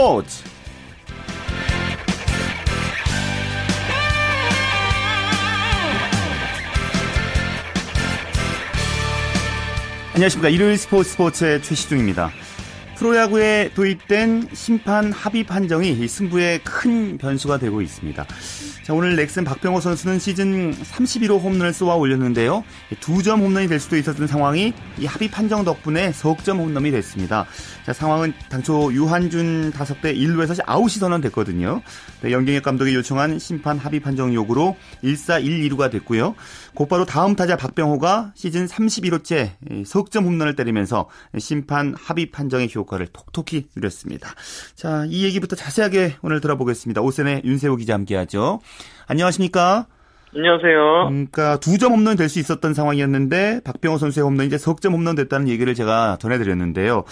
스포츠 안녕하십니까 일요일 스포츠 스포츠의 최시중입니다. 프로야구에 도입된 심판 합의 판정이 승부에 큰 변수가 되고 있습니다. 자, 오늘 넥슨 박병호 선수는 시즌 31호 홈런을 쏘아 올렸는데요. 두 점 홈런이 될 수도 있었던 상황이 이 합의 판정 덕분에 석점 홈런이 됐습니다. 자, 상황은 당초 유한준 타석대 1루에서 아웃이 선언됐거든요. 네, 연경혁 감독이 요청한 심판 합의 판정 요구로 1사 1, 2루가 됐고요. 곧바로 다음 타자 박병호가 시즌 31호째 석점 홈런을 때리면서 심판 합의 판정의 효과를 톡톡히 누렸습니다. 자, 이 얘기부터 자세하게 오늘 들어보겠습니다. 오센의 윤세호 기자 함께하죠. 안녕하십니까? 안녕하세요. 그러니까 두 점 홈런 될 수 있었던 상황이었는데 박병호 선수의 홈런이 이제 석점 홈런 됐다는 얘기를 제가 전해드렸는데요.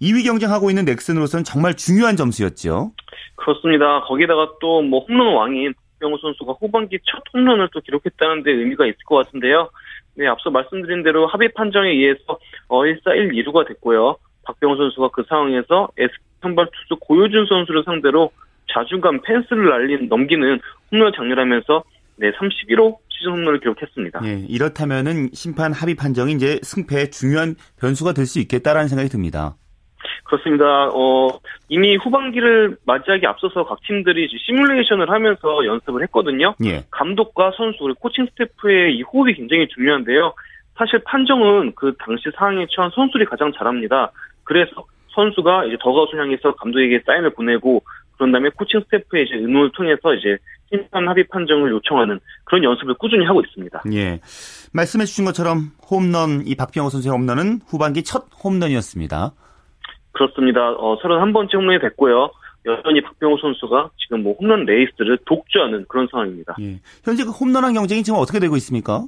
2위 경쟁하고 있는 넥슨으로서는 정말 중요한 점수였죠. 그렇습니다. 거기다가 또 뭐 홈런 왕인 박병호 선수가 후반기 첫 홈런을 또 기록했다는 데 의미가 있을 것 같은데요. 네, 앞서 말씀드린 대로 합의 판정에 의해서 어 1사 1, 2루가 됐고요. 박병호 선수가 그 상황에서 S 선발 투수 고효준 선수를 상대로 자중감 펜스를 날린 넘기는 홈런을 장렬하면서 네, 31호 시즌 홈런을 기록했습니다. 예, 이렇다면은 심판 합의 판정이 이제 승패의 중요한 변수가 될 수 있겠다라는 생각이 듭니다. 그렇습니다. 어, 이미 후반기를 맞이하기 앞서서 각 팀들이 시뮬레이션을 하면서 연습을 했거든요. 예. 감독과 선수, 그리고 코칭 스태프의 이 호흡이 굉장히 중요한데요. 사실 판정은 그 당시 상황에 처한 선수들이 가장 잘합니다. 그래서 선수가 이제 더가웃을 향해서 감독에게 사인을 보내고 그런 다음에 코칭 스태프의 이제 의논을 통해서 이제 심판 합의 판정을 요청하는 그런 연습을 꾸준히 하고 있습니다. 예. 말씀해 주신 것처럼 홈런, 이 박병호 선수의 홈런은 후반기 첫 홈런이었습니다. 그렇습니다. 어, 31번째 홈런이 됐고요. 여전히 박병호 선수가 지금 뭐 홈런 레이스를 독주하는 그런 상황입니다. 예. 현재 그 홈런왕 경쟁이 지금 어떻게 되고 있습니까?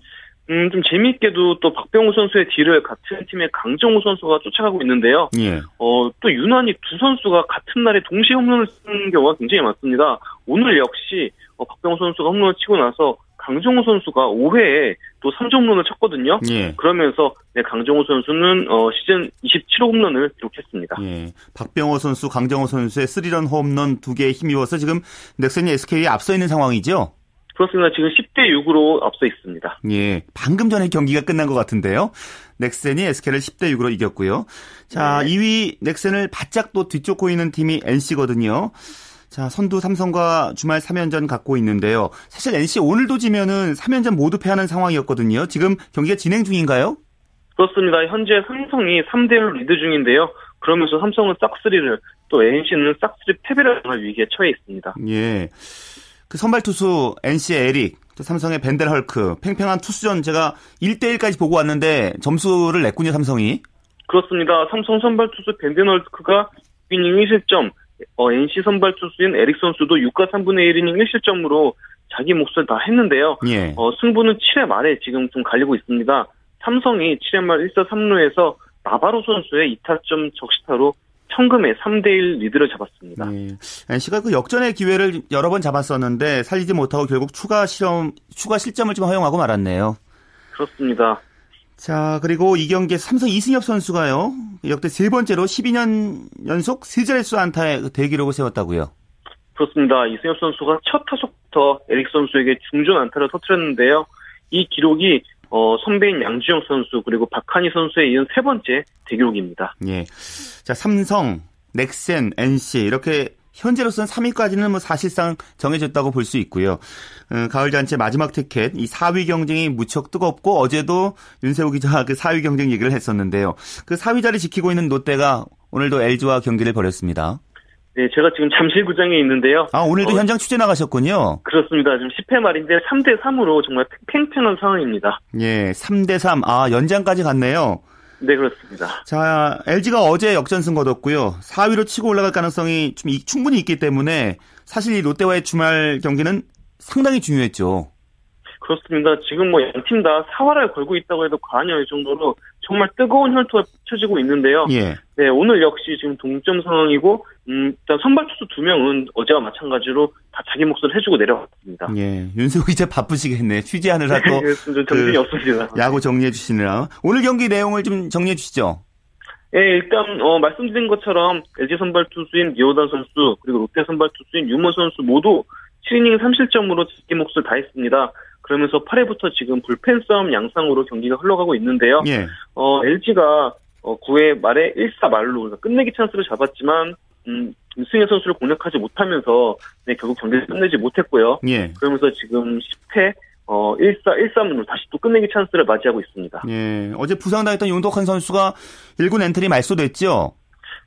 음, 좀 재미있게도 또 박병호 선수의 뒤를 같은 팀의 강정호 선수가 쫓아가고 있는데요. 예. 어, 또 유난히 두 선수가 같은 날에 동시에 홈런을 쓰는 경우가 굉장히 많습니다. 오늘 역시 어, 박병호 선수가 홈런을 치고 나서 강정호 선수가 5회에 또 3점 홈런을 쳤거든요. 예. 그러면서 네, 강정호 선수는 어, 시즌 27호 홈런을 기록했습니다. 예. 박병호 선수, 강정호 선수의 스리런 홈런 두 개에 힘입어서 지금 넥슨이 SK에 앞서 있는 상황이죠? 그렇습니다. 지금 10대 6으로 앞서 있습니다. 예. 방금 전에 경기가 끝난 것 같은데요. 넥센이 SK를 10대 6으로 이겼고요. 자, 네. 2위 넥센을 바짝 또 뒤쫓고 있는 팀이 NC거든요. 자, 선두 삼성과 주말 3연전 갖고 있는데요. 사실 NC 오늘도 지면은 3연전 모두 패하는 상황이었거든요. 지금 경기가 진행 중인가요? 그렇습니다. 현재 삼성이 3대 1로 리드 중인데요. 그러면서 삼성은 싹쓸이를 또 NC는 싹쓸이 패배를 당할 위기에 처해 있습니다. 예. 그 선발 투수 NC의 에릭, 또 삼성의 밴덴헐크, 팽팽한 투수전 제가 1대1까지 보고 왔는데 점수를 냈군요, 삼성이. 그렇습니다. 삼성 선발 투수 밴덴헐크가 6이닝 1실점, 어, NC 선발 투수인 에릭 선수도 6과 3분의 1이닝 1실점으로 자기 몫을 다 했는데요. 예. 어, 승부는 7회 말에 지금 좀 갈리고 있습니다. 삼성이 7회 말 1사 3루에서 나바로 선수의 2타점 적시타로 청금의 3대1 리드를 잡았습니다. 예. NC가 그 역전의 기회를 여러 번 잡았었는데 살리지 못하고 결국 추가 실험, 추가 실점을 좀 허용하고 말았네요. 그렇습니다. 자, 그리고 이 경기에 삼성 이승엽 선수가요. 역대 세 번째로 12년 연속 세 자릿수 안타의 그 대기록을 세웠다고요. 그렇습니다. 이승엽 선수가 첫 타석부터 에릭 선수에게 중전 안타를 터뜨렸는데요. 이 기록이 어, 선배인 양주영 선수 그리고 박한희 선수에 이은 세 번째 대기록입니다. 예. 자, 삼성, 넥센, NC 이렇게 현재로서는 3위까지는 뭐 사실상 정해졌다고 볼 수 있고요. 어, 가을 잔치 마지막 티켓 이 4위 경쟁이 무척 뜨겁고 어제도 윤세호 기자가 그 4위 경쟁 얘기를 했었는데요. 그 4위 자리 지키고 있는 롯데가 오늘도 LG와 경기를 벌였습니다. 네, 제가 지금 잠실구장에 있는데요. 아, 오늘도 어, 현장 취재 나가셨군요. 그렇습니다. 지금 10회 말인데 3대 3으로 정말 팽팽한 상황입니다. 예, 3대 3. 아, 연장까지 갔네요. 네, 그렇습니다. 자, LG가 어제 역전승 거뒀고요. 4위로 치고 올라갈 가능성이 좀 이- 충분히 있기 때문에 사실 이 롯데와의 주말 경기는 상당히 중요했죠. 그렇습니다. 지금 뭐 양 팀 다 사활을 걸고 있다고 해도 과언이 아닐 정도로 정말 뜨거운 혈투가 펼쳐지고 있는데요. 예. 네, 오늘 역시 지금 동점 상황이고, 음, 일단 선발 투수 두 명은 어제와 마찬가지로 다 자기 몫을 해주고 내려갔습니다. 예. 윤세호 기자 바쁘시겠네. 취재하느라 또 네, 좀 정신이 그 없습니다. 야구 정리해 주시느라. 오늘 경기 내용을 좀 정리해 주시죠. 예, 일단 어, 말씀드린 것처럼 LG 선발 투수인 니오단 선수 그리고 롯데 선발 투수인 유모 선수 모두 7이닝 3실점으로 자기 몫을 다했습니다. 그러면서 8회부터 지금 불펜 싸움 양상으로 경기가 흘러가고 있는데요. 예. 어, LG가 어, 9회 말에 1사 말로 끝내기 찬스를 잡았지만 음, 이승현 선수를 공략하지 못하면서 네, 결국 경기를 끝내지 못했고요. 예. 그러면서 지금 10회 어, 1사 1, 3루로 다시 또 끝내기 찬스를 맞이하고 있습니다. 예. 어제 부상당했던 용덕한 선수가 1군 엔트리 말소됐죠?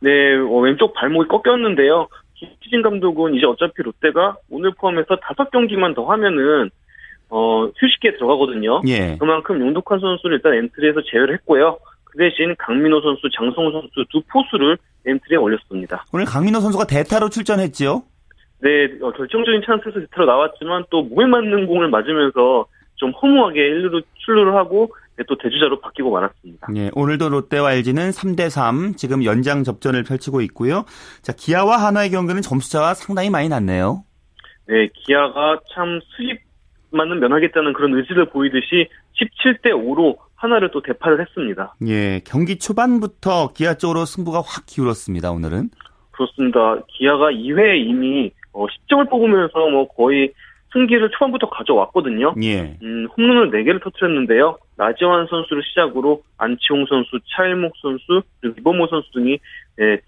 네, 어, 왼쪽 발목이 꺾였는데요. 김시진 감독은 이제 어차피 롯데가 오늘 포함해서 다섯 경기만 더 하면은 어, 휴식기에 들어가거든요. 예. 그만큼 용덕한 선수를 일단 엔트리에서 제외를 했고요. 그 대신 강민호 선수, 장성호 선수 두 포수를 엔트리에 올렸습니다. 오늘 강민호 선수가 대타로 출전했죠? 네, 어, 결정적인 찬스에서 대타로 나왔지만 또 몸에 맞는 공을 맞으면서 좀 허무하게 1루로 출루를 하고 네, 또 대주자로 바뀌고 말았습니다. 예, 오늘도 롯데와 LG는 3대3 지금 연장 접전을 펼치고 있고요. 자, 기아와 하나의 경기는 점수차가 상당히 많이 났네요. 네, 기아가 참 수입 만은 면하겠다는 그런 의지를 보이듯이 17대 5로 하나를 또 대파를 했습니다. 예, 경기 초반부터 기아 쪽으로 승부가 확 기울었습니다, 오늘은. 그렇습니다. 기아가 2회에 이미 어, 10점을 뽑으면서 뭐 거의 승기를 초반부터 가져왔거든요. 예. 음, 홈런을 4개를 터트렸는데요. 나지완 선수를 시작으로 안치홍 선수, 차일목 선수, 그리고 이범호 선수 등이 예,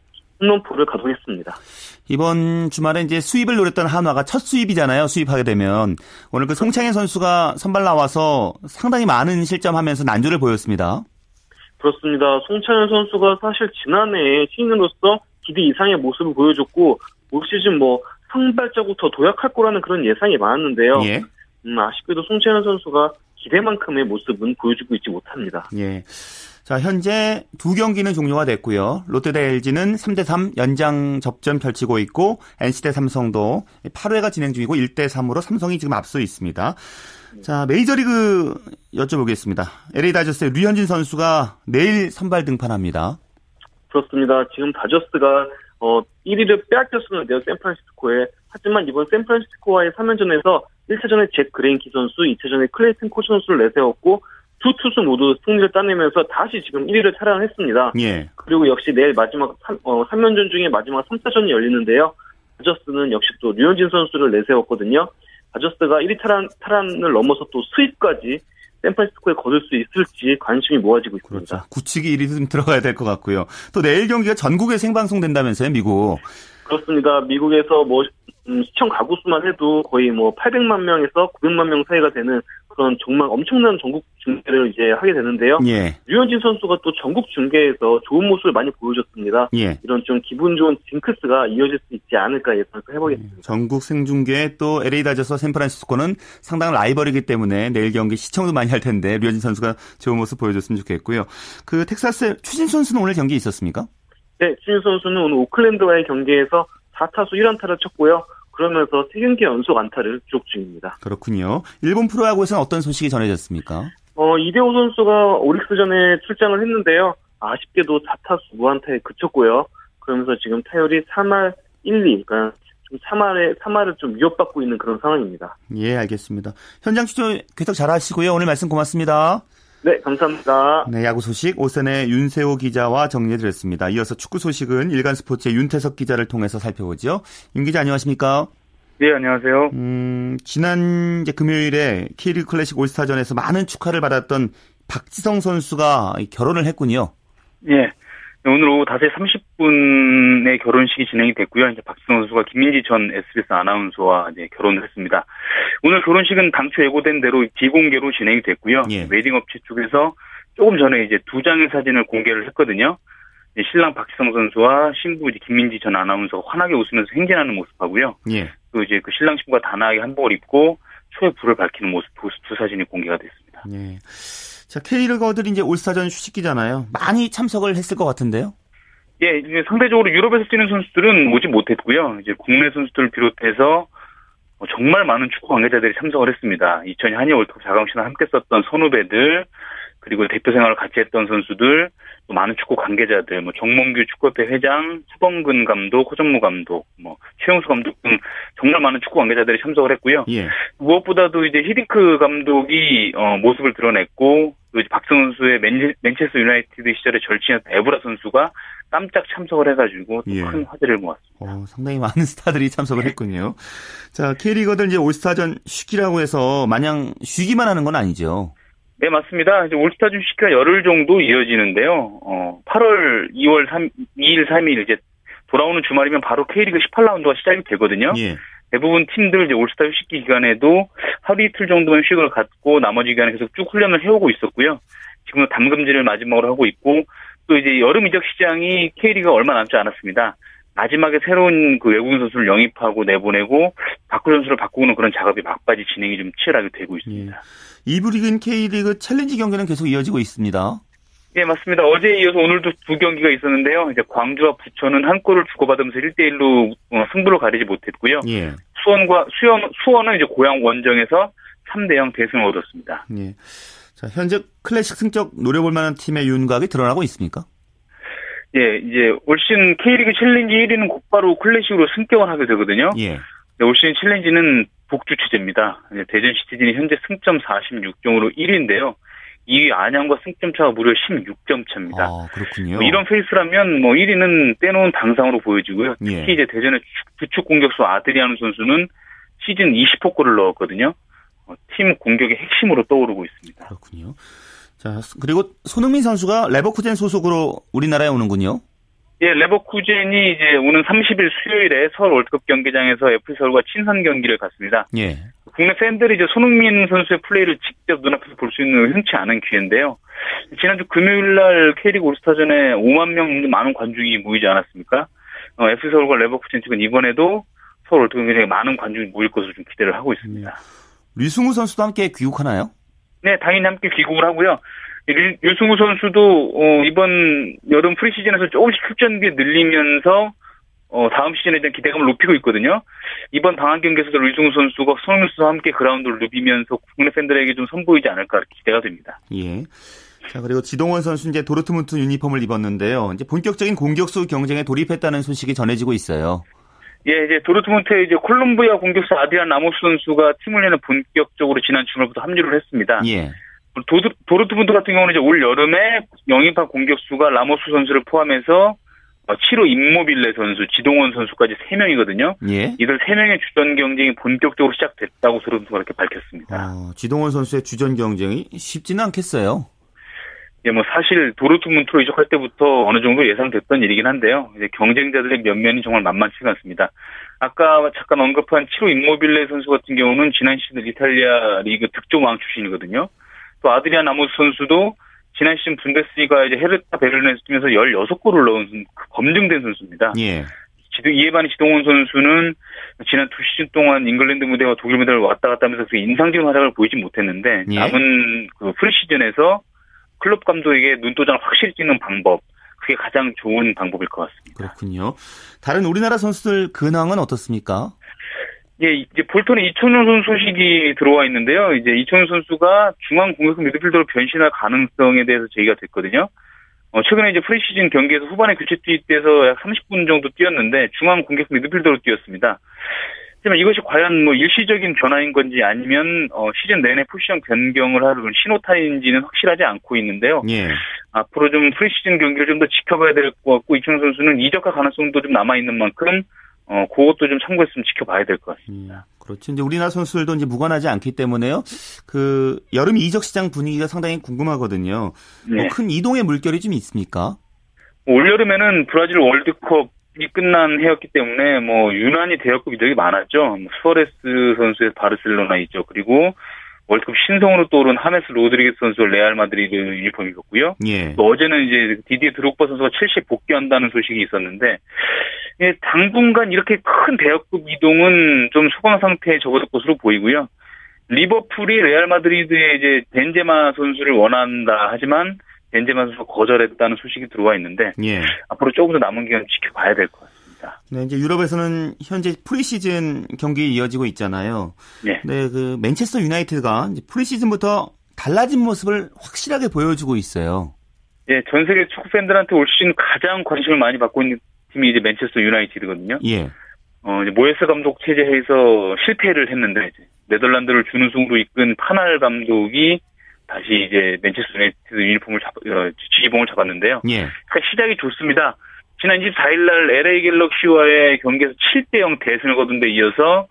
홈런포를 가동했습니다. 이번 주말에 이제 수입을 노렸던 한화가 첫 수입이잖아요. 수입하게 되면 오늘 그 송창현 선수가 선발 나와서 상당히 많은 실점하면서 난조를 보였습니다. 그렇습니다. 송창현 선수가 사실 지난해 신인으로서 기대 이상의 모습을 보여줬고 올 시즌 뭐 상발자국 더 도약할 거라는 그런 예상이 많았는데요. 예. 음, 아쉽게도 송채현 선수가 기대만큼의 모습은 보여주고 있지 못합니다. 예. 자, 현재 두 경기는 종료가 됐고요. 롯데 대 LG는 3대 3 연장 접전 펼치고 있고 NC 대 삼성도 8회가 진행 중이고 1대 3으로 삼성이 지금 앞서 있습니다. 자, 메이저리그 여쭤보겠습니다. LA 다저스의 류현진 선수가 내일 선발 등판합니다. 그렇습니다. 지금 다저스가 어 1위를 빼앗겼었는데요. 샌프란시스코에. 하지만 이번 샌프란시스코와의 3연전에서 1차전에 잭 그레인키 선수, 2차전에 클레이튼 커쇼 선수를 내세웠고 두 투수 모두 승리를 따내면서 다시 지금 1위를 탈환했습니다. 예. 그리고 역시 내일 마지막 3, 어, 3연전 중에 마지막 3차전이 열리는데요. 다저스는 역시 또 류현진 선수를 내세웠거든요. 다저스가 1위 탈환, 탈환을 넘어서 또 수입까지 샌프란시스코에 거둘 수 있을지 관심이 모아지고 있습니다. 그렇죠. 구치기 1위 좀 들어가야 될 것 같고요. 또 내일 경기가 전국에 생방송된다면서요, 미국. 그렇습니다. 미국에서 뭐 음, 시청 가구 수만 해도 거의 뭐 800만 명에서 900만 명 사이가 되는 그런 정말 엄청난 전국 중계를 이제 하게 되는데요. 예. 류현진 선수가 또 전국 중계에서 좋은 모습을 많이 보여줬습니다. 예. 이런 좀 기분 좋은 징크스가 이어질 수 있지 않을까 예상을 해보겠습니다. 전국 생중계 또 LA 다저스와 샌프란시스코는 상당한 라이벌이기 때문에 내일 경기 시청도 많이 할 텐데 류현진 선수가 좋은 모습 보여줬으면 좋겠고요. 그 텍사스 추진 선수는 오늘 경기 있었습니까? 네, 추진 선수는 오늘 오클랜드와의 경기에서 4타수 1안타를 쳤고요. 그러면서 3경기 연속 안타를 기록 중입니다. 그렇군요. 일본 프로야구에서는 어떤 소식이 전해졌습니까? 어, 이대호 선수가 오릭스전에 출장을 했는데요. 아쉽게도 4타수 무안타에 그쳤고요. 그러면서 지금 타율이 3할 1, 2, 그러니까 좀 3할에 3할을 좀 위협받고 있는 그런 상황입니다. 예, 알겠습니다. 현장 취재 계속 잘 하시고요. 오늘 말씀 고맙습니다. 네, 감사합니다. 네, 야구 소식 오선의 윤세호 기자와 정리해드렸습니다. 이어서 축구 소식은 일간 스포츠의 윤태석 기자를 통해서 살펴보죠. 윤 기자 안녕하십니까? 네, 안녕하세요. 음, 지난 이제 금요일에 K리그 클래식 올스타전에서 많은 축하를 받았던 박지성 선수가 결혼을 했군요. 예. 오늘 오후 5시 30분에 결혼식이 진행이 됐고요. 이제 박지성 선수가 김민지 전 SBS 아나운서와 이제 결혼을 했습니다. 오늘 결혼식은 당초 예고된 대로 비공개로 진행이 됐고요. 예. 웨딩 업체 쪽에서 조금 전에 이제 두 장의 사진을 공개를 했거든요. 신랑 박지성 선수와 신부 김민지 전 아나운서가 환하게 웃으면서 행진하는 모습하고요. 예. 또 이제 그 신랑 신부가 단아하게 한복을 입고 초에 불을 밝히는 모습 두, 두 사진이 공개가 됐습니다. 예. 자, K리거들이 이제 올스타전 휴식기잖아요. 많이 참석을 했을 것 같은데요. 예, 이제 상대적으로 유럽에서 뛰는 선수들은 오지 못했고요. 이제 국내 선수들을 비롯해서 뭐 정말 많은 축구 관계자들이 참석을 했습니다. 2002 한일 월드컵 자강신을 함께 썼던 선후배들, 그리고 대표 생활을 같이 했던 선수들, 또 많은 축구 관계자들, 뭐 정몽규 축구협회 회장, 최범근 감독, 호정무 감독, 뭐 최용수 감독 등 정말 많은 축구 관계자들이 참석을 했고요. 예. 무엇보다도 이제 히딩크 감독이 어, 모습을 드러냈고 또 이제 박승훈 선수의 맨, 맨체스터 유나이티드 시절에 절친이었던 에브라 선수가 깜짝 참석을 해가지고 예. 큰 화제를 모았습니다. 어, 상당히 많은 스타들이 참석을 했군요. 자, K리거들 이제 올스타전 쉬기라고 해서 마냥 쉬기만 하는 건 아니죠. 네, 맞습니다. 이제 올스타전 시기가 열흘 정도 이어지는데요. 어, 8월 2월 3, 2일, 3일 이제 돌아오는 주말이면 바로 K리그 18라운드가 시작이 되거든요. 예. 대부분 팀들 이제 올스타 휴식기 기간에도 하루 이틀 정도만 휴식을 갖고 나머지 기간에 계속 쭉 훈련을 해오고 있었고요. 지금은 담금질을 마지막으로 하고 있고 또 이제 여름 이적 시장이 K리그가 얼마 남지 않았습니다. 마지막에 새로운 그 외국인 선수를 영입하고 내보내고 바꾸 선수를 바꾸는 그런 작업이 막바지 진행이 좀 치열하게 되고 있습니다. 이부 리그인 K리그 챌린지 경기는 계속 이어지고 있습니다. 네, 맞습니다. 어제에 이어서 오늘도 두 경기가 있었는데요. 이제 광주와 부천은 한 골을 주고받으면서 1대1로 승부를 가리지 못했고요. 예. 수원과 수원, 수원은 이제 고양 원정에서 3대 0 대승을 얻었습니다. 예. 자, 현재 클래식 승격 노려볼 만한 팀의 윤곽이 드러나고 있습니까? 예, 이제 올 시즌 K리그 챌린지 1위는 곧바로 클래식으로 승격을 하게 되거든요. 예. 네, 올 시즌 챌린지는 독주 체제입니다. 대전 시티즌이 현재 승점 46점으로 1위인데요. 2위 안양과 승점 차가 무려 16점 차입니다. 아, 그렇군요. 뭐 이런 페이스라면 뭐 1위는 떼놓은 당상으로 보여지고요. 특히 예. 이제 대전의 주축 공격수 아드리아노 선수는 시즌 20호 골을 넣었거든요. 어, 팀 공격의 핵심으로 떠오르고 있습니다. 그렇군요. 자, 그리고 손흥민 선수가 레버쿠젠 소속으로 우리나라에 오는군요. 예, 레버쿠젠이 이제 오는 30일 수요일에 서울 월드컵 경기장에서 FC 서울과 친선 경기를 갖습니다. 예. 국내 팬들이 이제 손흥민 선수의 플레이를 직접 눈앞에서 볼 수 있는 흔치 않은 기회인데요. 지난주 금요일 날 K리그 올스타전에 5만 명 많은 관중이 모이지 않았습니까? 어, FC 서울과 레버쿠젠 측은 이번에도 서울 월드컵 경기장에 많은 관중이 모일 것으로 좀 기대를 하고 있습니다. 류승우 선수도 함께 귀국하나요? 네, 당연히 함께 귀국을 하고요. 류- 류승우 선수도 어, 이번 여름 프리시즌에서 조금씩 출전기 늘리면서 어, 다음 시즌에 대한 기대감을 높이고 있거든요. 이번 방한 경기에서도 류승우 선수가 손흥민 선수와 함께 그라운드를 누비면서 국내 팬들에게 좀 선보이지 않을까 기대가 됩니다. 예. 자, 그리고 지동원 선수 이제 도르트문트 유니폼을 입었는데요. 이제 본격적인 공격수 경쟁에 돌입했다는 소식이 전해지고 있어요. 예, 이제 도르트문트의 이제 콜롬비아 공격수 아드리안 라모스 선수가 팀을 내는 본격적으로 지난 주말부터 합류를 했습니다. 예. 도드, 도르트문트 같은 경우는 이제 올 여름에 영입한 공격수가 라모스 선수를 포함해서 치로 임모빌레 선수, 지동원 선수까지 3명이거든요. 예. 이들 3명의 주전 경쟁이 본격적으로 시작됐다고 도르트문트가 이렇게 밝혔습니다. 어, 지동원 선수의 주전 경쟁이 쉽지는 않겠어요. 예, 뭐 사실 도르트문트로 이적할 때부터 어느 정도 예상됐던 일이긴 한데요. 이제 경쟁자들의 면면이 정말 만만치가 않습니다. 아까 잠깐 언급한 7호 임모빌레 선수 같은 경우는 지난 시즌 이탈리아 리그 득점왕 출신이거든요. 또 아드리안 아모스 선수도 지난 시즌 분데스리가 이제 헤르타 베를린에서 뛰면서 16골을 넣은 선- 그 검증된 선수입니다. 예. 지도 이에 반해 지동원 선수는 지난 두 시즌 동안 잉글랜드 무대와 독일 무대를 왔다 갔다 하면서 그 인상적인 활약을 보이지 못했는데 예. 남은 그 프리시즌에서 클롭 감독에게 눈도장을 확실히 찍는 방법 그게 가장 좋은 방법일 것 같습니다. 그렇군요. 다른 우리나라 선수들 근황은 어떻습니까? 예, 이제 볼턴에 이청용 선수 소식이 들어와 있는데요. 이제 이청용 선수가 중앙 공격수 미드필더로 변신할 가능성에 대해서 제기가 됐거든요. 어, 최근에 이제 프리시즌 경기에서 후반에 교체 투입돼서 약 30분 정도 뛰었는데 중앙 공격수 미드필더로 뛰었습니다. 하지만 이것이 과연 뭐 일시적인 변화인 건지 아니면 어, 시즌 내내 포지션 변경을 하는 신호탄인지는 확실하지 않고 있는데요. 예. 앞으로 좀 프리시즌 경기를 좀 더 지켜봐야 될 것 같고 이천용 선수는 이적화 가능성도 좀 남아 있는 만큼 어, 그것도 좀 참고했으면 지켜봐야 될 것 같습니다. 음, 그렇죠. 이제 우리나라 선수들도 이제 무관하지 않기 때문에요. 그 여름 이적 시장 분위기가 상당히 궁금하거든요. 네. 뭐 큰 이동의 물결이 좀 있습니까? 올여름에는 브라질 월드컵이 끝난 해였기 때문에 뭐 유난히 대어급 이적이 많았죠. 뭐 수아레스 선수의 바르셀로나 이적 그리고 월드컵 신성으로 떠오른 하메스 로드리게스 선수 레알 마드리드 유니폼 입었고요. 예. 또 어제는 이제 디디에 드록바 선수가 첼시에 복귀한다는 소식이 있었는데 예, 당분간 이렇게 큰 대어급 이동은 좀 소강 상태에 접어들 것으로 보이고요. 리버풀이 레알 마드리드에 이제 벤제마 선수를 원한다 하지만 벤제마 선수가 거절했다는 소식이 들어와 있는데 예. 앞으로 조금 더 남은 기간 지켜봐야 될 것 같습니다. 네, 이제 유럽에서는 현재 프리시즌 경기 이어지고 있잖아요. 네. 네, 그 맨체스터 유나이티드가 프리시즌부터 달라진 모습을 확실하게 보여주고 있어요. 예, 전 세계 축구 팬들한테 올 시즌 가장 관심을 많이 받고 있는 팀이 이제 맨체스터 유나이티드거든요. 예. 어, 이제 모예스 감독 체제에서 실패를 했는데 네덜란드를 준우승으로 이끈 판할 감독이 다시 이제 맨체스터 유나이티드 유니폼을 잡, 어, 지지봉을 잡았는데요. 예. 그러니까 시작이 좋습니다. 지난 24일 날 LA 갤럭시와의 경기에서 7대 0 대승을 거둔 데 이어서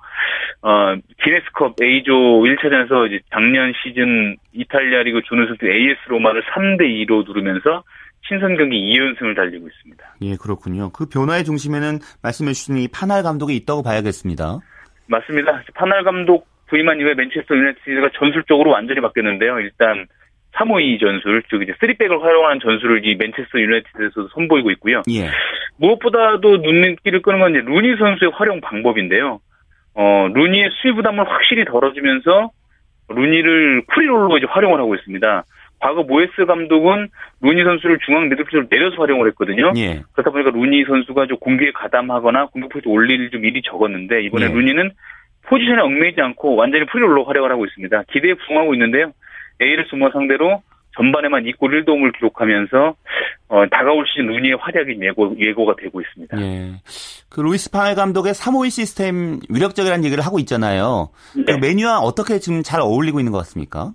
어, 기네스컵 A조 1차전에서 이제 작년 시즌 이탈리아 리그 준우승팀 AS 로마를 3대 2로 누르면서 신선 경기 2연승을 달리고 있습니다. 예, 그렇군요. 그 변화의 중심에는 말씀해 주신 이 파날 감독이 있다고 봐야겠습니다. 맞습니다. 판할 감독 부임한 이후에 맨체스터 유나이티드가 전술적으로 완전히 바뀌었는데요. 일단 352 전술, 즉 이제 3백을 활용하는 전술을 이 맨체스터 유나이티드에서도 선보이고 있고요. 예. 무엇보다도 눈길을 끄는 건 이제 루니 선수의 활용 방법인데요. 어, 루니의 수비 부담을 확실히 덜어주면서 루니를 프리롤로 이제 활용을 하고 있습니다. 과거 모예스 감독은 루니 선수를 중앙 미드필더로 내려서 활용을 했거든요. 예. 그렇다 보니까 루니 선수가 좀 공격에 가담하거나 공격 포인트 올릴 일좀 일이 적었는데 이번에 예. 루니는 포지션에 얽매이지 않고 완전히 프리롤로 활용을 하고 있습니다. 기대에 부응하고 있는데요. AS 로마 상대로 전반에만 2골 1도움을 기록하면서 어, 다가올 시즌 루니의 활약이 예고, 예고가 되고 있습니다. 예. 그 루이스 판할 감독의 352 시스템 위력적이라는 얘기를 하고 있잖아요. 그 네. 맨유와 어떻게 지금 잘 어울리고 있는 것 같습니까?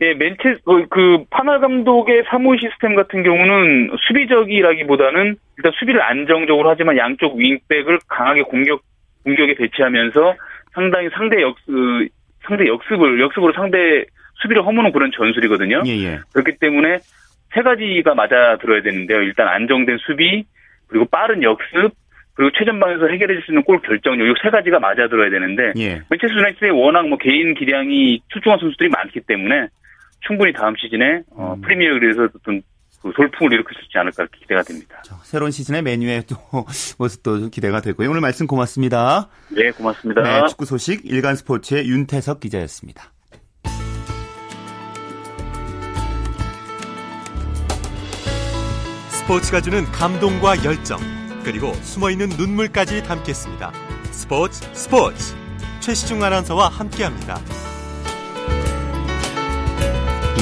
예, 맨체 어, 그 판할 감독의 352 시스템 같은 경우는 수비적이라기보다는 일단 수비를 안정적으로 하지만 양쪽 윙백을 강하게 공격 공격에 배치하면서 상당히 상대 역 그, 상대 역습을 역습으로 상대 수비를 허무는 그런 전술이거든요. 예, 예. 그렇기 때문에 세 가지가 맞아 들어야 되는데요. 일단 안정된 수비, 그리고 빠른 역습, 그리고 최전방에서 해결해 줄 수 있는 골 결정력, 이 세 가지가 맞아 들어야 되는데 예. 맨체스터 유나이티드에 워낙 뭐 개인 기량이 출중한 선수들이 많기 때문에 충분히 다음 시즌에 어, 음. 프리미어리그에서 어떤 그 돌풍을 일으킬 수 있지 않을까 기대가 됩니다. 저, 새로운 시즌의 메뉴의 또 모습도 좀 기대가 되고요. 오늘 말씀 고맙습니다. 네, 고맙습니다. 네, 축구 소식 일간 스포츠의 윤태석 기자였습니다. 스포츠가 주는 감동과 열정, 그리고 숨어있는 눈물까지 담겠습니다. 스포츠 스포츠 최시중 아나운서와 함께합니다.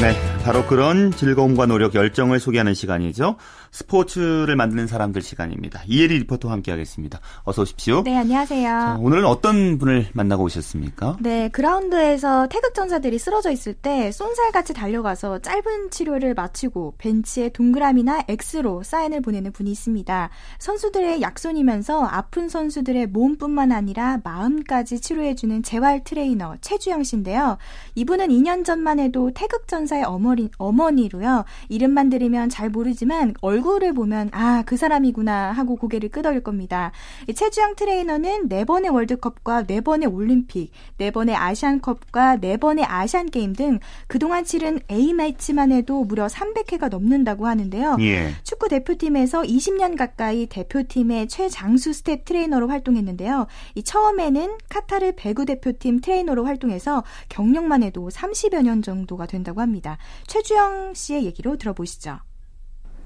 네, 바로 그런 즐거움과 노력, 열정을 소개하는 시간이죠. 스포츠를 만드는 사람들 시간입니다. 이혜리 리포터와 함께하겠습니다. 어서 오십시오. 네, 안녕하세요. 자, 오늘은 어떤 분을 만나고 오셨습니까? 네, 그라운드에서 태극전사들이 쓰러져 있을 때 쏜살같이 달려가서 짧은 치료를 마치고 벤치에 동그라미나 X로 사인을 보내는 분이 있습니다. 선수들의 약손이면서 아픈 선수들의 몸뿐만 아니라 마음까지 치료해주는 재활 트레이너 최주영 씨인데요. 이분은 2년 전만 해도 태극전사의 어머니, 어머니로요. 이름만 들으면 잘 모르지만 얼굴을 보면 아, 그 사람이구나 하고 고개를 끄덕일 겁니다. 이 최주영 트레이너는 네 번의 월드컵과 네 번의 올림픽, 네 번의 아시안컵과 네 번의 아시안 게임 등 그동안 치른 A매치만 해도 무려 300회가 넘는다고 하는데요. 예. 축구 대표팀에서 20년 가까이 대표팀의 최장수 스태프 트레이너로 활동했는데요. 이 처음에는 카타르 배구 대표팀 트레이너로 활동해서 경력만 해도 30여 년 정도가 된다고 합니다. 최주영 씨의 얘기로 들어보시죠.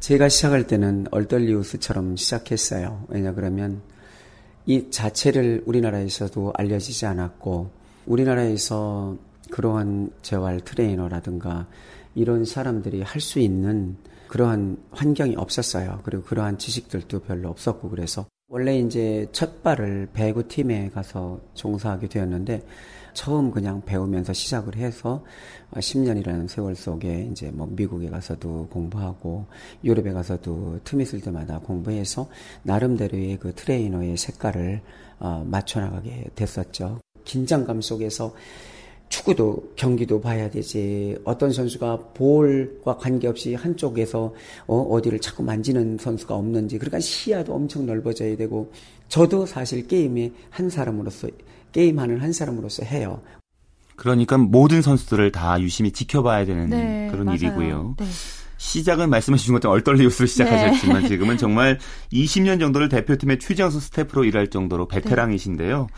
제가 시작할 때는 얼떨리우스처럼 시작했어요. 왜냐 그러면 이 자체를 우리나라에서도 알려지지 않았고 우리나라에서 그러한 재활 트레이너라든가 이런 사람들이 할 수 있는 그러한 환경이 없었어요. 그리고 그러한 지식들도 별로 없었고 그래서 원래 이제 첫 발을 배구 팀에 가서 종사하게 되었는데 처음 그냥 배우면서 시작을 해서 10년이라는 세월 속에 이제 뭐 미국에 가서도 공부하고 유럽에 가서도 틈 있을 때마다 공부해서 나름대로의 그 트레이너의 색깔을 어, 맞춰나가게 됐었죠. 긴장감 속에서 축구도 경기도 봐야 되지 어떤 선수가 볼과 관계없이 한쪽에서 어, 어디를 자꾸 만지는 선수가 없는지 그러니까 시야도 엄청 넓어져야 되고 저도 사실 게임의 한 사람으로서 게임하는 한 사람으로서 해요. 그러니까 모든 선수들을 다 유심히 지켜봐야 되는 네, 그런 맞아요. 일이고요. 네. 시작은 말씀해 주신 것처럼 얼떨리우스로 시작하셨지만 지금은 정말 20년 정도를 대표팀의 최장수 스태프로 일할 정도로 베테랑이신데요.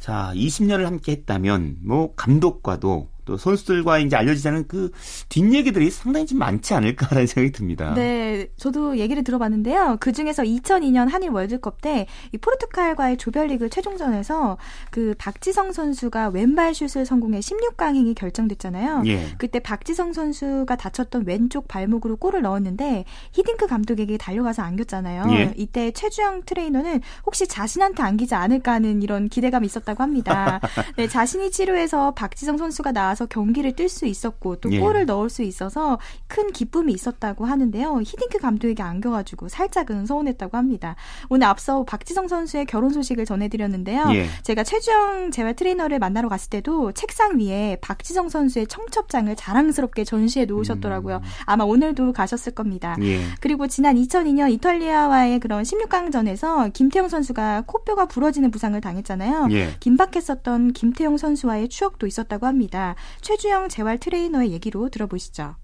자, 20년을 함께 했다면 뭐 감독과도 또 선수들과 이제 알려지지 않은 그 뒷얘기들이 상당히 좀 많지 않을까라는 생각이 듭니다. 네, 저도 얘기를 들어봤는데요. 그 중에서 2002년 한일 월드컵 때 이 포르투갈과의 조별리그 최종전에서 그 박지성 선수가 왼발 슛을 성공해 16강행이 결정됐잖아요. 예. 그때 박지성 선수가 다쳤던 왼쪽 발목으로 골을 넣었는데 히딩크 감독에게 달려가서 안겼잖아요. 예. 이때 최주영 트레이너는 혹시 자신한테 안기지 않을까 하는 이런 기대감이 있었다고 합니다. 네, 자신이 치료해서 박지성 선수가 나와 서 경기를 뛸 수 있었고 또 예. 골을 넣을 수 있어서 큰 기쁨이 있었다고 하는데요. 히딩크 감독에게 안겨가지고 살짝은 서운했다고 합니다. 오늘 앞서 박지성 선수의 결혼 소식을 전해드렸는데요. 예. 제가 최주영 재활 트레이너를 만나러 갔을 때도 책상 위에 박지성 선수의 청첩장을 자랑스럽게 전시해 놓으셨더라고요. 음. 아마 오늘도 가셨을 겁니다. 예. 그리고 지난 2002년 이탈리아와의 그런 16강전에서 김태형 선수가 코뼈가 부러지는 부상을 당했잖아요. 예. 긴박했었던 김태형 선수와의 추억도 있었다고 합니다. 최주영 재활 트레이너의 얘기로 들어보시죠.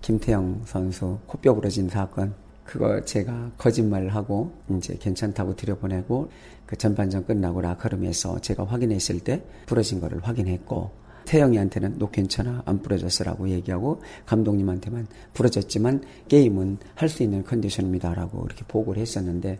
김태형 선수 코뼈 부러진 사건 그거 제가 거짓말을 하고 이제 괜찮다고 들여보내고 그 전반전 끝나고 라카룸에서 제가 확인했을 때 부러진 거를 확인했고 태영이한테는 너 괜찮아 안 부러졌어라고 얘기하고 감독님한테만 부러졌지만 게임은 할 수 있는 컨디션입니다라고 이렇게 보고를 했었는데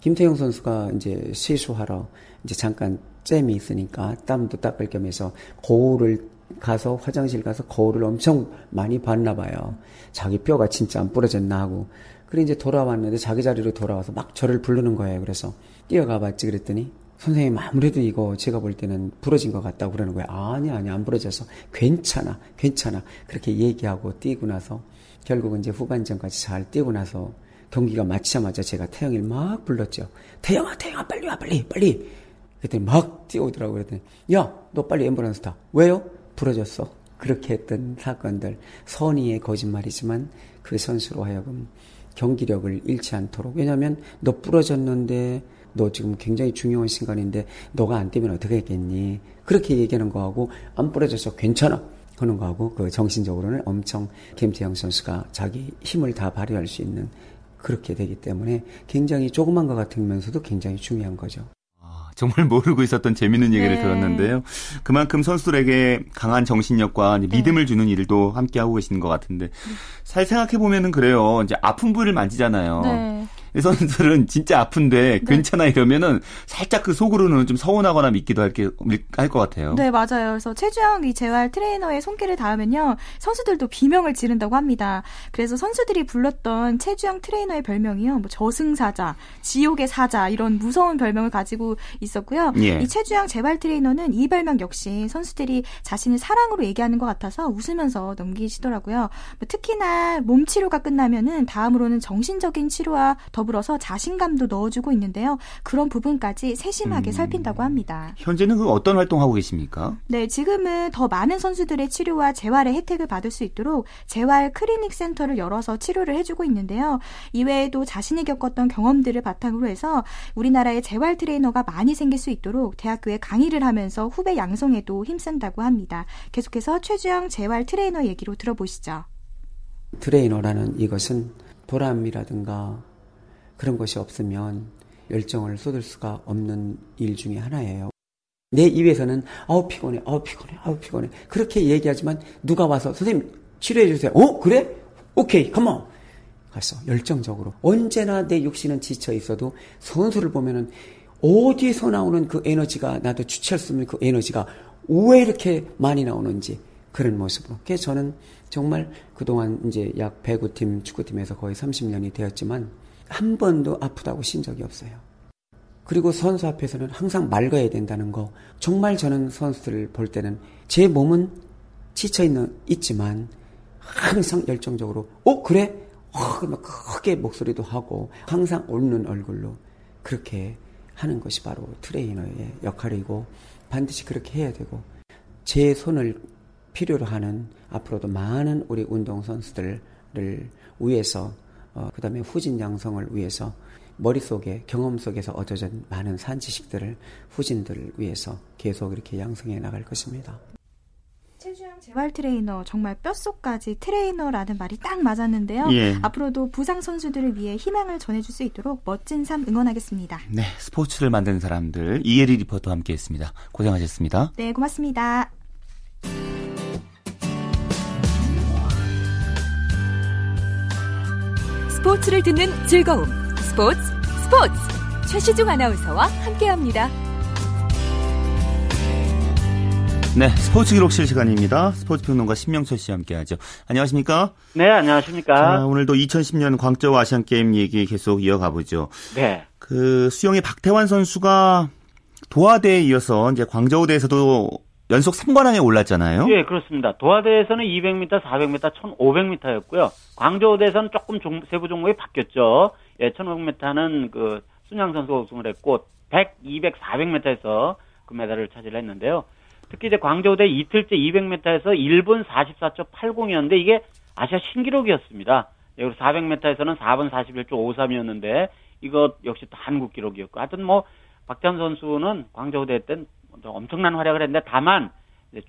김태형 선수가 이제 세수하러 이제 잠깐 잼이 있으니까 땀도 닦을 겸해서 거울을 가서 화장실 가서 거울을 엄청 많이 봤나 봐요. 자기 뼈가 진짜 안 부러졌나 하고. 그래 이제 돌아왔는데 자기 자리로 돌아와서 막 저를 부르는 거예요. 그래서 뛰어가 봤지 그랬더니 선생님 아무래도 이거 제가 볼 때는 부러진 것 같다고 그러는 거예요. 아니 아니 안 부러져서 괜찮아 괜찮아 그렇게 얘기하고 뛰고 나서 결국은 이제 후반전까지 잘 뛰고 나서 경기가 마치자마자 제가 태영이를 막 불렀죠. 태영아 태영아 빨리 와 빨리 빨리. 그랬더니 막 뛰어오더라고 그랬더니 야 너 빨리 앰뷸런스 타. 왜요? 부러졌어. 그렇게 했던 사건들 선의의 거짓말이지만 그 선수로 하여금 경기력을 잃지 않도록 왜냐하면 너 부러졌는데 너 지금 굉장히 중요한 순간인데 너가 안 뛰면 어떻게 했겠니? 그렇게 얘기하는 거하고 안 부러져서 괜찮아. 하는 거하고 그 정신적으로는 엄청 김태형 선수가 자기 힘을 다 발휘할 수 있는 그렇게 되기 때문에 굉장히 조그만 것 같으면서도 굉장히 중요한 거죠. 정말 모르고 있었던 재밌는 얘기를 네. 들었는데요. 그만큼 선수들에게 강한 정신력과 네. 믿음을 주는 일도 함께 하고 계시는 것 같은데 잘 생각해 보면은 그래요. 이제 아픈 부위를 만지잖아요. 네. 선수들은 진짜 아픈데 네. 괜찮아 이러면은 살짝 그 속으로는 좀 서운하거나 믿기도 할것 같아요. 네, 맞아요. 그래서 최주영 이 재활 트레이너의 손길을 닿으면요. 선수들도 비명을 지른다고 합니다. 그래서 선수들이 불렀던 최주영 트레이너의 별명이요. 뭐 저승사자, 지옥의 사자 이런 무서운 별명을 가지고 있었고요. 예. 이 최주영 재활 트레이너는 이 별명 역시 선수들이 자신을 사랑으로 얘기하는 것 같아서 웃으면서 넘기시더라고요. 뭐 특히나 몸 치료가 끝나면은 다음으로는 정신적인 치료와 더 더불어서 자신감도 넣어주고 있는데요. 그런 부분까지 세심하게 음. 살핀다고 합니다. 현재는 그 어떤 활동하고 계십니까? 네, 지금은 더 많은 선수들의 치료와 재활의 혜택을 받을 수 있도록 재활 클리닉 센터를 열어서 치료를 해주고 있는데요. 이외에도 자신이 겪었던 경험들을 바탕으로 해서 우리나라의 재활 트레이너가 많이 생길 수 있도록 대학교에 강의를 하면서 후배 양성에도 힘쓴다고 합니다. 계속해서 최주영 재활 트레이너 얘기로 들어보시죠. 트레이너라는 이것은 보람이라든가 그런 것이 없으면 열정을 쏟을 수가 없는 일 중에 하나예요. 내 입에서는 아우 피곤해, 아우 피곤해, 아우 피곤해. 그렇게 얘기하지만 누가 와서 선생님 치료해 주세요. 어 그래? 오케이, 컴온. 가서 열정적으로 언제나 내 육신은 지쳐 있어도 선수를 보면은 어디에서 나오는 그 에너지가 나도 주체할 수 없는 그 에너지가 왜 이렇게 많이 나오는지 그런 모습으로. 그래서 저는 정말 그동안 이제 약 배구팀 축구팀에서 거의 30년이 되었지만 한 번도 아프다고 신 적이 없어요. 그리고 선수 앞에서는 항상 맑아야 된다는 거. 정말 저는 선수들을 볼 때는 제 몸은 지쳐 있는 있지만 항상 열정적으로 어 그래? 어, 막 크게 목소리도 하고 항상 웃는 얼굴로 그렇게 하는 것이 바로 트레이너의 역할이고 반드시 그렇게 해야 되고 제 손을 필요로 하는 앞으로도 많은 우리 운동 선수들을 위해서 어, 그 다음에 후진 양성을 위해서 머릿속에 경험 속에서 얻어진 많은 산지식들을 후진들을 위해서 계속 이렇게 양성해 나갈 것입니다. 최주영 재활 트레이너 정말 뼛속까지 트레이너라는 말이 딱 맞았는데요. 예. 앞으로도 부상 선수들을 위해 희망을 전해줄 수 있도록 멋진 삶 응원하겠습니다. 네, 스포츠를 만드는 사람들 이혜리 리포터와 함께했습니다. 고생하셨습니다. 네, 고맙습니다. 스포츠를 듣는 즐거움. 스포츠, 스포츠. 최시중 아나운서와 함께합니다. 네, 스포츠 기록실 시간입니다. 스포츠 평론가 신명철 씨와 함께하죠. 안녕하십니까? 네, 안녕하십니까? 자, 오늘도 2010년 광저우 아시안 게임 얘기 계속 이어가 보죠. 네. 그 수영의 박태환 선수가 도하대에 이어서 이제 광저우대에서도 연속 3관왕에 올랐잖아요. 예, 그렇습니다. 도하대에서는 200m, 400m, 1500m였고요. 광저우대에서는 조금 종, 세부 종목이 바뀌었죠. 예, 1500m는 그 순양 선수가 우승을 했고 100, 200, 400m에서 금메달을 차지했는데요. 특히 이제 광저우대 이틀째 200m에서 1분 44초 80이었는데 이게 아시아 신기록이었습니다. 예, 그리고 400m에서는 4분 41초 53이었는데 이것 역시 또 한국 기록이었고 하여튼 뭐 박찬 선수는 광저우대 때는 엄청난 활약을 했는데 다만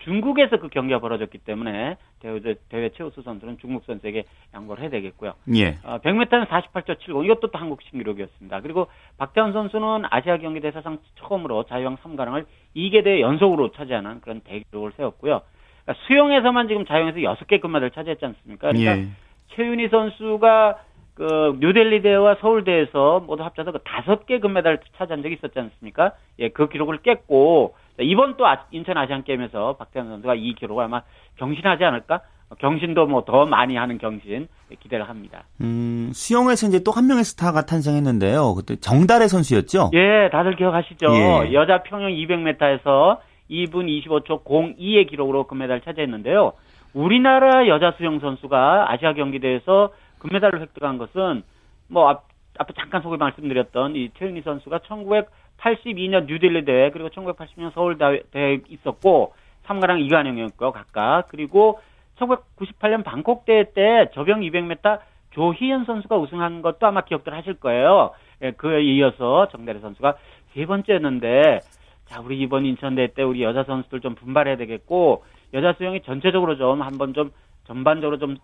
중국에서 그 경기가 벌어졌기 때문에 대회, 대회 최우수 선수는 중국 선수에게 양보를 해야 되겠고요. 예. 어, 100m는 48초 70 이것도 또 한국 신기록이었습니다. 그리고 박태환 선수는 아시아 경기 대 사상 처음으로 자유형 3관왕을 2개 대회 연속으로 차지하는 그런 대기록을 세웠고요. 그러니까 수영에서만 지금 자유형에서 6개 금메달을 차지했지 않습니까? 그러니까 예. 최윤희 선수가 그 뉴델리 대회와 서울 대회에서 모두 합쳐서 그 다섯 개 금메달을 차지한 적이 있었지 않습니까? 예, 그 기록을 깼고 이번 또 아, 인천 아시안 게임에서 박태환 선수가 이 기록을 아마 경신하지 않을까? 경신도 뭐 더 많이 하는 경신 기대를 합니다. 음, 수영에서 이제 또 한 명의 스타가 탄생했는데요. 그때 정달의 선수였죠? 예, 다들 기억하시죠? 예. 여자 평영 200m에서 2분 25초 02의 기록으로 금메달 차지했는데요. 우리나라 여자 수영 선수가 아시아 경기대회에서 금메달을 획득한 것은 뭐 앞, 앞에 잠깐 소개 말씀드렸던 이 최윤희 선수가 1982년 뉴델리 대회 그리고 1980년 서울 대회 있었고 3가랑 이관영이었고 각각 그리고 1998년 방콕 대회 때 저병 200m 조희연 선수가 우승한 것도 아마 기억들 하실 거예요. 예, 그에 이어서 정대래 선수가 세 번째였는데 자 우리 이번 인천 대회 때 우리 여자 선수들 좀 분발해야 되겠고 여자 수영이 전체적으로 좀 한번 좀 전반적으로 좀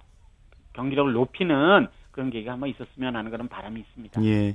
경기력을 높이는 그런 계기가 한번 있었으면 하는 그런 바람이 있습니다. 예.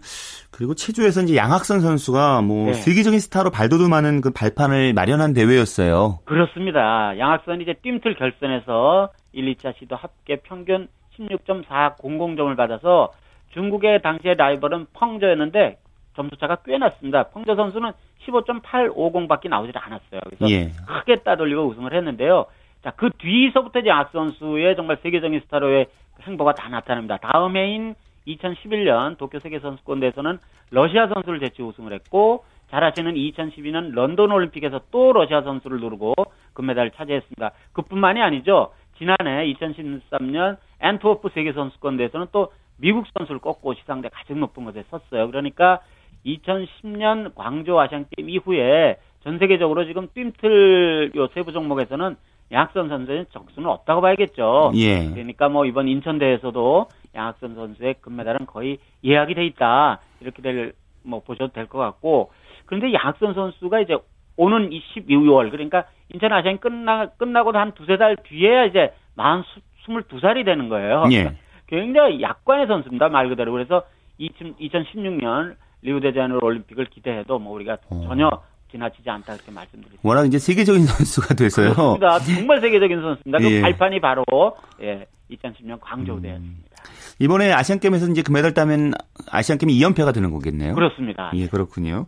그리고 체조에서 이제 양학선 선수가 뭐 네. 세계적인 스타로 발돋움하는 그 발판을 마련한 대회였어요. 그렇습니다. 양학선이 이제 뜀틀 결선에서 1, 2차 시도 합계 평균 16.400점을 받아서 중국의 당시의 라이벌은 펑저였는데 점수차가 꽤 났습니다. 펑저 선수는 15.850밖에 나오질 않았어요. 그래서 예. 크게 따돌리고 우승을 했는데요. 자, 그 뒤서부터 이제 양 선수의 정말 세계적인 스타로의 행보가 다 나타납니다. 다음 해인 2011년 도쿄 세계선수권대회에서는 러시아 선수를 제치고 우승을 했고 잘 아시는 2012년 런던 올림픽에서 또 러시아 선수를 누르고 금메달을 차지했습니다. 그뿐만이 아니죠. 지난해 2013년 앤트워프 세계선수권대회에서는 또 미국 선수를 꺾고 시상대 가장 높은 곳에 섰어요. 그러니까 2010년 광저우 아시안게임 이후에 전 세계적으로 지금 뜀틀 요 세부 종목에서는 양학선 선수의 적수는 없다고 봐야겠죠. 예. 그러니까 뭐 이번 인천 대회에서도 양학선 선수의 금메달은 거의 예약이 돼 있다 이렇게 될 뭐 보셔도 될 것 같고 그런데 양학선 선수가 이제 오는 12월 그러니까 인천 아시안 끝나 끝나고도 한 두세 달 뒤에야 이제 만 22살이 되는 거예요. 예. 굉장히 약관의 선수입니다 말 그대로 그래서 2016년 리우데자네이루 올림픽을 기대해도 뭐 우리가 어. 전혀 지나치지 않다 이렇게 말씀드립니다. 워낙 이제 세계적인 선수가 돼서요. 그렇습니다. 정말 세계적인 선수입니다. 그 예. 발판이 바로 예, 2010년 광저우 음. 대회였습니다. 이번에 아시안 게임에서 이제 금메달 따면 아시안 게임 2연패가 되는 거겠네요. 그렇습니다. 예, 그렇군요.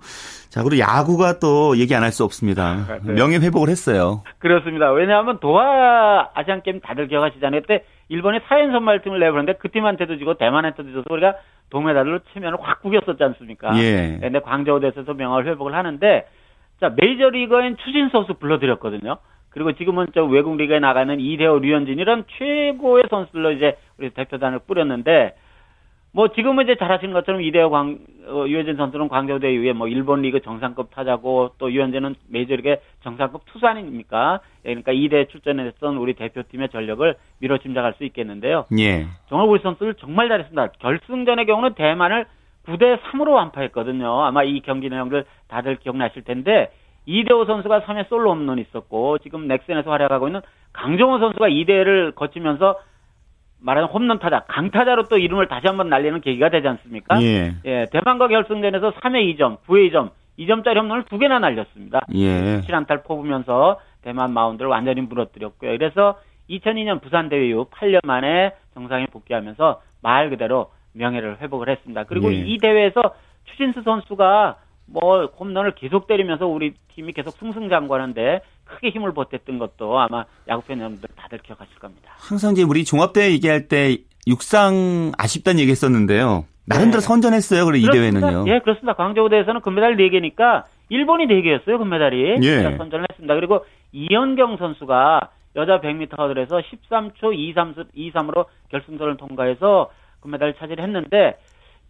자, 그리고 야구가 또 얘기 안 할 수 없습니다. 네. 명예 회복을 했어요. 그렇습니다. 왜냐하면 도하 아시안 게임 다들 기억하시잖아요. 그때 일본이 사회인 선발팀을 내보냈는데 그 팀한테도 지고 대만한테도 져서 우리가 동메달로 체면을 확 구겼었지 않습니까? 예. 근데 광저우 대에서도 명예를 회복을 하는데 자 메이저리거인 추진 선수 불러드렸거든요. 그리고 지금은 저 외국 리그에 나가는 이대호, 류현진 이런 최고의 선수들로 이제 우리 대표단을 뿌렸는데 뭐 지금은 이제 잘하시는 것처럼 이대호 광 어, 유현진 선수는 광저우대 이후에 뭐 일본 리그 정상급 타자고 또 유현진은 메이저리그 정상급 투수 아닙니까? 예, 그러니까 이대 출전했던 우리 대표팀의 전력을 미뤄 짐작할 수 있겠는데요. 예. 정말 우리 선수들 정말 잘했습니다. 결승전의 경우는 대만을 9대 3으로 완파했거든요. 아마 이 경기 내용들 다들 기억나실 텐데 이대호 선수가 3회 솔로 홈런 있었고 지금 넥센에서 활약하고 있는 강정호 선수가 2대를 거치면서 말하는 홈런 타자, 강타자로 또 이름을 다시 한번 날리는 계기가 되지 않습니까? 예. 예, 대만과 결승전에서 3회 2점, 9회 2점, 2점짜리 홈런을 두 개나 날렸습니다. 예. 7안타를 뽑으면서 대만 마운드를 완전히 무너뜨렸고요. 그래서 2002년 부산 대회 이후 8년 만에 정상에 복귀하면서 말 그대로 명예를 회복을 했습니다. 그리고 예. 이 대회에서 추진수 선수가 뭐 홈런을 계속 때리면서 우리 팀이 계속 승승장구하는데 크게 힘을 보탰던 것도 아마 야구 팬 여러분들 다들 기억하실 겁니다. 항상 이제 우리 종합대회 얘기할 때 육상 아쉽다는 얘기 했었는데요. 나름대로 네. 선전했어요. 그래 이. 대회는요. 예, 그렇습니다. 광저우 대회에서는 금메달 4개니까 일본이 4개였어요, 금메달이. 예. 제가 선전을 했습니다. 그리고 이연경 선수가 여자 100m 허들에서 13초 23, 23으로 결승전을 통과해서 금메달을 차지했는데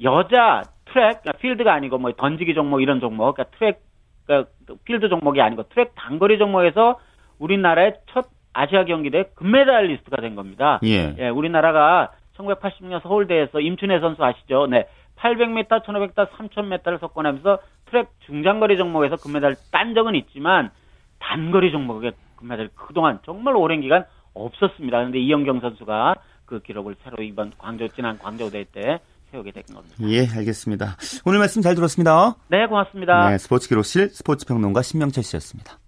여자 트랙, 그러니까 필드가 아니고 뭐 던지기 종목 이런 종목, 그러니까 트랙, 그러니까 필드 종목이 아니고 트랙 단거리 종목에서 우리나라의 첫 아시아 경기대회 금메달리스트가 된 겁니다. 예. 예, 우리나라가 1986년 서울 대회에서 임춘애 선수 아시죠? 네. 800m, 1500m, 3000m를 석권하면서 트랙 중장거리 종목에서 금메달 딴 적은 있지만 단거리 종목에 금메달 그동안 정말 오랜 기간 없었습니다. 그런데 이영경 선수가 그 기록을 새로 이번 광저우 지난 광저우 대회 때 세우게 된 겁니다. 예, 알겠습니다. 오늘 말씀 잘 들었습니다. 네, 고맙습니다. 네, 스포츠 기록실 스포츠 평론가 신명철 씨였습니다.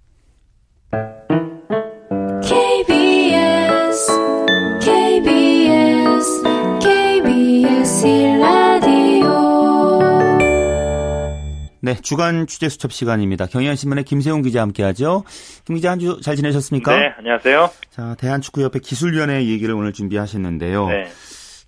네, 주간 취재 수첩 시간입니다. 경향신문의 김세용 기자 함께하죠. 김 기자 한 주 잘 지내셨습니까? 네, 안녕하세요. 자, 대한축구협회 기술위원회 얘기를 오늘 준비하셨는데요. 네.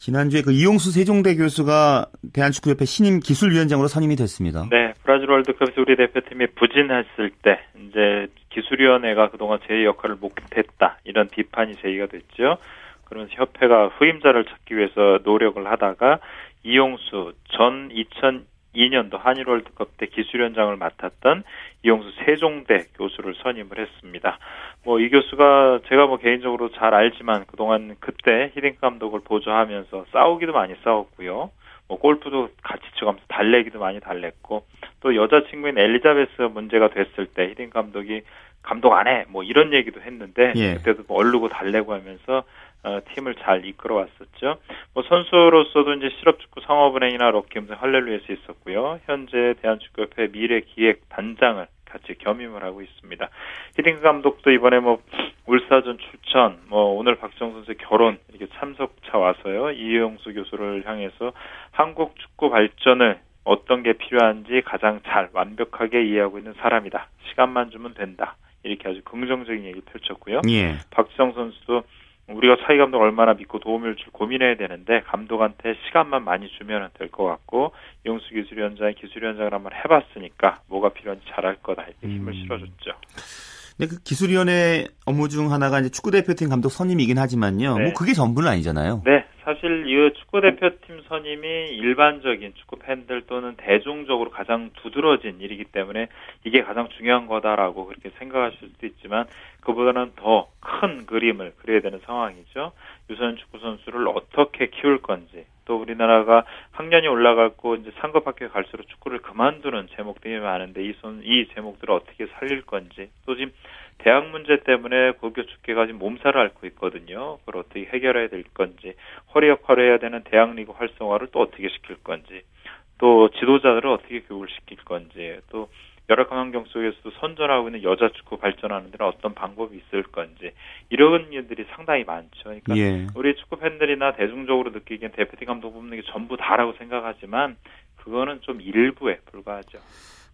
지난주에 그 이용수 세종대 교수가 대한축구협회 신임 기술위원장으로 선임이 됐습니다. 네, 브라질 월드컵에서 우리 대표팀이 부진했을 때 이제 기술위원회가 그동안 제 역할을 못했다 이런 비판이 제기가 됐죠. 그러면서 협회가 후임자를 찾기 위해서 노력을 하다가 이용수 전 2002년도 한일 월드컵 때 기술위원장을 맡았던 이용수 세종대 교수를 선임을 했습니다. 뭐 이 교수가 제가 뭐 개인적으로 잘 알지만 그동안 그때 히딩 감독을 보조하면서 싸우기도 많이 싸웠고요. 뭐 골프도 같이 치면서 달래기도 많이 달랬고 또 여자친구인 엘리자베스 문제가 됐을 때 히딩 감독이 감독 안 해 뭐 이런 얘기도 했는데 예. 그때도 뭐 얼르고 달래고 하면서 어, 팀을 잘 이끌어 왔었죠. 뭐 선수로서도 이제 실업축구 상업은행이나 럭키움스 할렐루야에서 있었고요. 현재 대한축구협회 미래기획 단장을 같이 겸임을 하고 있습니다. 히딩크 감독도 이번에 뭐 울사전 추천, 뭐 오늘 박정 선수의 결혼 이렇게 참석차 와서요. 이용수 교수를 향해서 한국 축구 발전을 어떤 게 필요한지 가장 잘 완벽하게 이해하고 있는 사람이다. 시간만 주면 된다. 이렇게 아주 긍정적인 얘기 를 펼쳤고요. 예. 박지성 선수도 우리가 차이 감독 얼마나 믿고 도움을 줄 고민해야 되는데 감독한테 시간만 많이 주면 될 것 같고 용수 기술위원장이 기술위원장을 한번 해봤으니까 뭐가 필요한지 잘할 거다 이렇게 힘을 음. 실어줬죠. 네, 그 기술위원회 업무 중 하나가 이제 축구 대표팀 감독 선임이긴 하지만요. 네. 뭐 그게 전부는 아니잖아요. 네, 사실 이 축구 대표팀 선임이 일반적인 축구 팬들 또는 대중적으로 가장 두드러진 일이기 때문에 이게 가장 중요한 거다라고 그렇게 생각하실 수도 있지만 그보다는 더 큰 그림을 그려야 되는 상황이죠. 유소년 축구 선수를 어떻게 키울 건지 또 우리나라가 학년이 올라가고 이제 상급 학교에 갈수록 축구를 그만두는 제목들이 많은데 이, 손, 이 제목들을 어떻게 살릴 건지 또 지금 대학 문제 때문에 고교 축구가 지금 몸살을 앓고 있거든요. 그걸 어떻게 해결해야 될 건지 허리 역할을 해야 되는 대학 리그 활성화를 또 어떻게 시킬 건지 또 지도자들을 어떻게 교육을 시킬 건지 또 열악한 환경 속에서도 선전하고 있는 여자 축구 발전하는 데는 어떤 방법이 있을 건지 이런 일들이 상당히 많죠. 그러니까 예. 우리 축구 팬들이나 대중적으로 느끼기엔 대표팀 감독 뽑는 게 전부 다라고 생각하지만 그거는 좀 일부에 불과하죠.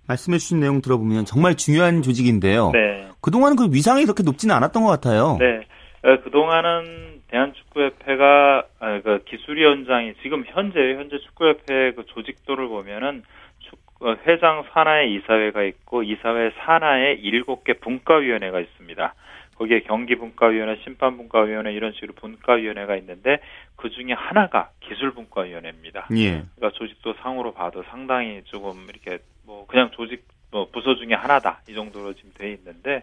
말씀해 주신 내용 들어보면 정말 중요한 조직인데요. 네. 그동안 그 위상이 그렇게 높지는 않았던 것 같아요. 네. 어, 그동안은 대한축구협회가 아, 그 기술위원장이 지금 현재 현재 축구협회 그 조직도를 보면은 축- 어, 회장 산하에 이사회가 있고 이사회 산하에 일곱 개 분과위원회가 있습니다. 거기에 경기분과위원회, 심판분과위원회 이런 식으로 분과위원회가 있는데 그 중에 하나가 기술분과위원회입니다. 예. 그러니까 조직도 상으로 봐도 상당히 조금 이렇게 뭐 그냥 조직 뭐 부서 중에 하나다 이 정도로 지금 돼 있는데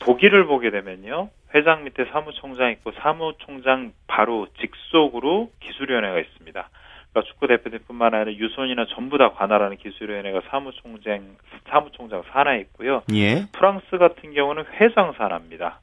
독일을 보게 되면요 회장 밑에 사무총장 있고 사무총장 바로 직속으로 기술위원회가 있습니다. 그러니까 축구 대표팀뿐만 아니라 유소년이나 전부 다 관할하는 기술위원회가 사무총장 사무총장 산하에 있고요. 예. 프랑스 같은 경우는 회장 산하입니다.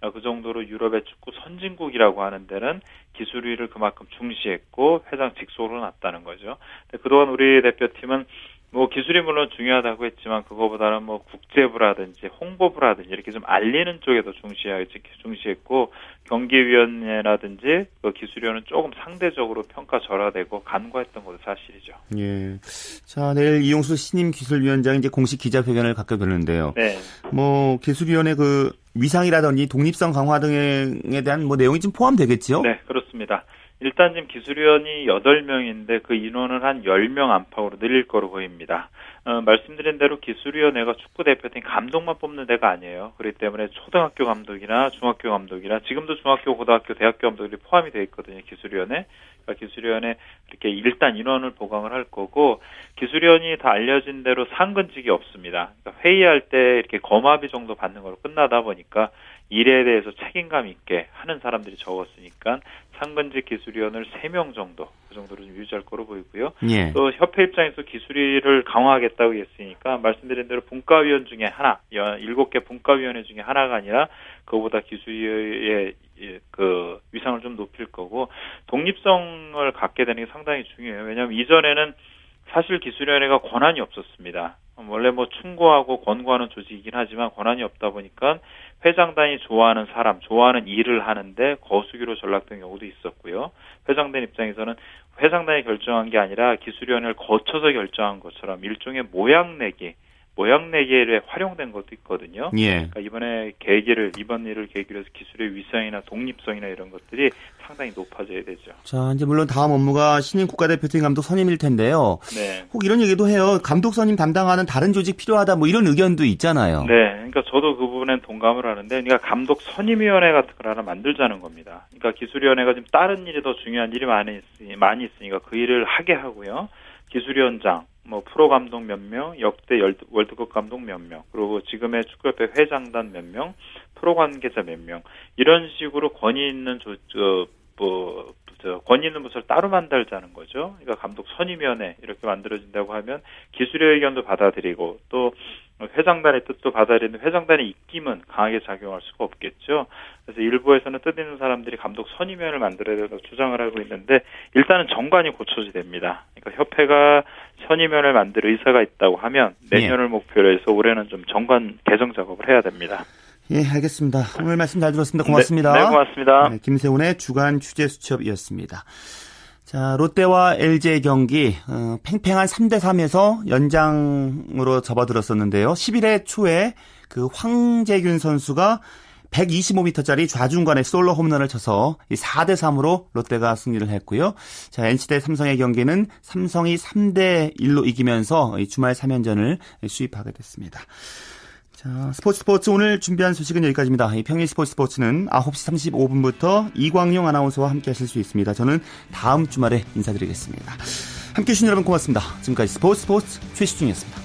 아, 그 정도로 유럽의 축구 선진국이라고 하는 데는 기술위를 그만큼 중시했고 회장 직속으로 놨다는 거죠. 그동안 우리 대표팀은 뭐 기술이 물론 중요하다고 했지만 그거보다는 뭐 국제부라든지 홍보부라든지 이렇게 좀 알리는 쪽에도 중시하 중시했고 경기위원회라든지 그 기술위원은 조금 상대적으로 평가 절하되고 간과했던 것도 사실이죠. 예. 자 내일 이용수 신임 기술위원장이 이제 공식 기자회견을 갖게 되는데요. 네. 뭐 기술위원회 그 위상이라든지 독립성 강화 등에 대한 뭐 내용이 좀 포함되겠죠? 네, 그렇습니다. 일단 지금 기술위원이 8명인데 그 인원을 한 10명 안팎으로 늘릴 거로 보입니다. 어, 말씀드린 대로 기술위원회가 축구 대표팀 감독만 뽑는 데가 아니에요. 그렇기 때문에 초등학교 감독이나 중학교 감독이나 지금도 중학교, 고등학교, 대학교 감독들이 포함이 되어 있거든요. 기술위원회. 그러니까 기술위원회 이렇게 일단 인원을 보강을 할 거고 기술위원이 다 알려진 대로 상근직이 없습니다. 그러니까 회의할 때 이렇게 거마비 정도 받는 걸로 끝나다 보니까 일에 대해서 책임감 있게 하는 사람들이 적었으니까 상근직 기술위원을 3명 정도 그 정도로 좀 유지할 거로 보이고요. 예. 또 협회 입장에서 기술위를 강화하겠다 고 했으니까 말씀드린 대로 분과위원 중에 하나, 7개 분과위원회 중에 하나가 아니라 그보다 기술위의 그 위상을 좀 높일 거고 독립성을 갖게 되는 게 상당히 중요해요. 왜냐하면 이전에는 사실 기술위원회가 권한이 없었습니다. 원래 뭐 충고하고 권고하는 조직이긴 하지만 권한이 없다 보니까 회장단이 좋아하는 사람, 좋아하는 일을 하는데 거수기로 전락된 경우도 있었고요. 회장단 입장에서는 회장단이 결정한 게 아니라 기술위원회를 거쳐서 결정한 것처럼 일종의 모양 내기, 모양 내기에 활용된 것도 있거든요. 예. 그러니까 이번에 계기를 이번 일을 계기로 해서 기술의 위상이나 독립성이나 이런 것들이 상당히 높아져야 되죠. 자, 이제 물론 다음 업무가 신임 국가대표팀 감독 선임일 텐데요. 네. 혹 이런 얘기도 해요. 감독 선임 담당하는 다른 조직 필요하다 뭐 이런 의견도 있잖아요. 네. 그러니까 저도 그 부분엔 동감을 하는데 그러니까 감독 선임위원회 같은 걸 하나 만들자는 겁니다. 그러니까 기술위원회가 지금 다른 일이 더 중요한 일이 많이 있으니 많이 있으니까 그 일을 하게 하고요. 기술위원장 뭐 프로 감독 몇 명, 역대 월드컵 감독 몇 명, 그리고 지금의 축구협회 회장단 몇 명, 프로 관계자 몇 명, 이런 식으로 권위 있는 조, 저, 뭐, 저, 권위 있는 부서를 따로 만들자는 거죠. 그러니까 감독 선임위원회 이렇게 만들어진다고 하면 기술의 의견도 받아들이고 또 회장단의 뜻도 받아들이는 회장단의 입김은 강하게 작용할 수가 없겠죠. 그래서 일부에서는 뜻 있는 사람들이 감독 선임위원을 만들어야 된다고 주장을 하고 있는데 일단은 정관이 고쳐야 됩니다. 그러니까 협회가 선임위원을 만들 의사가 있다고 하면 내년을 예. 목표로 해서 올해는 좀 정관 개정 작업을 해야 됩니다. 예, 알겠습니다. 오늘 말씀 잘 들었습니다. 고맙습니다. 네, 네 고맙습니다. 네, 김세훈의 주간 취재 수첩이었습니다. 자, 롯데와 LG 경기 어, 팽팽한 3대 3에서 연장으로 접어들었었는데요. 11회 초에 그 황재균 선수가 125m짜리 좌중간에 솔로 홈런을 쳐서 4대 3으로 롯데가 승리를 했고요. 자, NC 대 삼성의 경기는 삼성이 3대 1로 이기면서 주말 3연전을 수입하게 됐습니다. 자, 스포츠 스포츠 오늘 준비한 소식은 여기까지입니다. 평일 스포츠 스포츠는 9시 35분부터 이광용 아나운서와 함께 하실 수 있습니다. 저는 다음 주말에 인사드리겠습니다. 함께 해주신 여러분 고맙습니다. 지금까지 스포츠 스포츠 최시중이었습니다.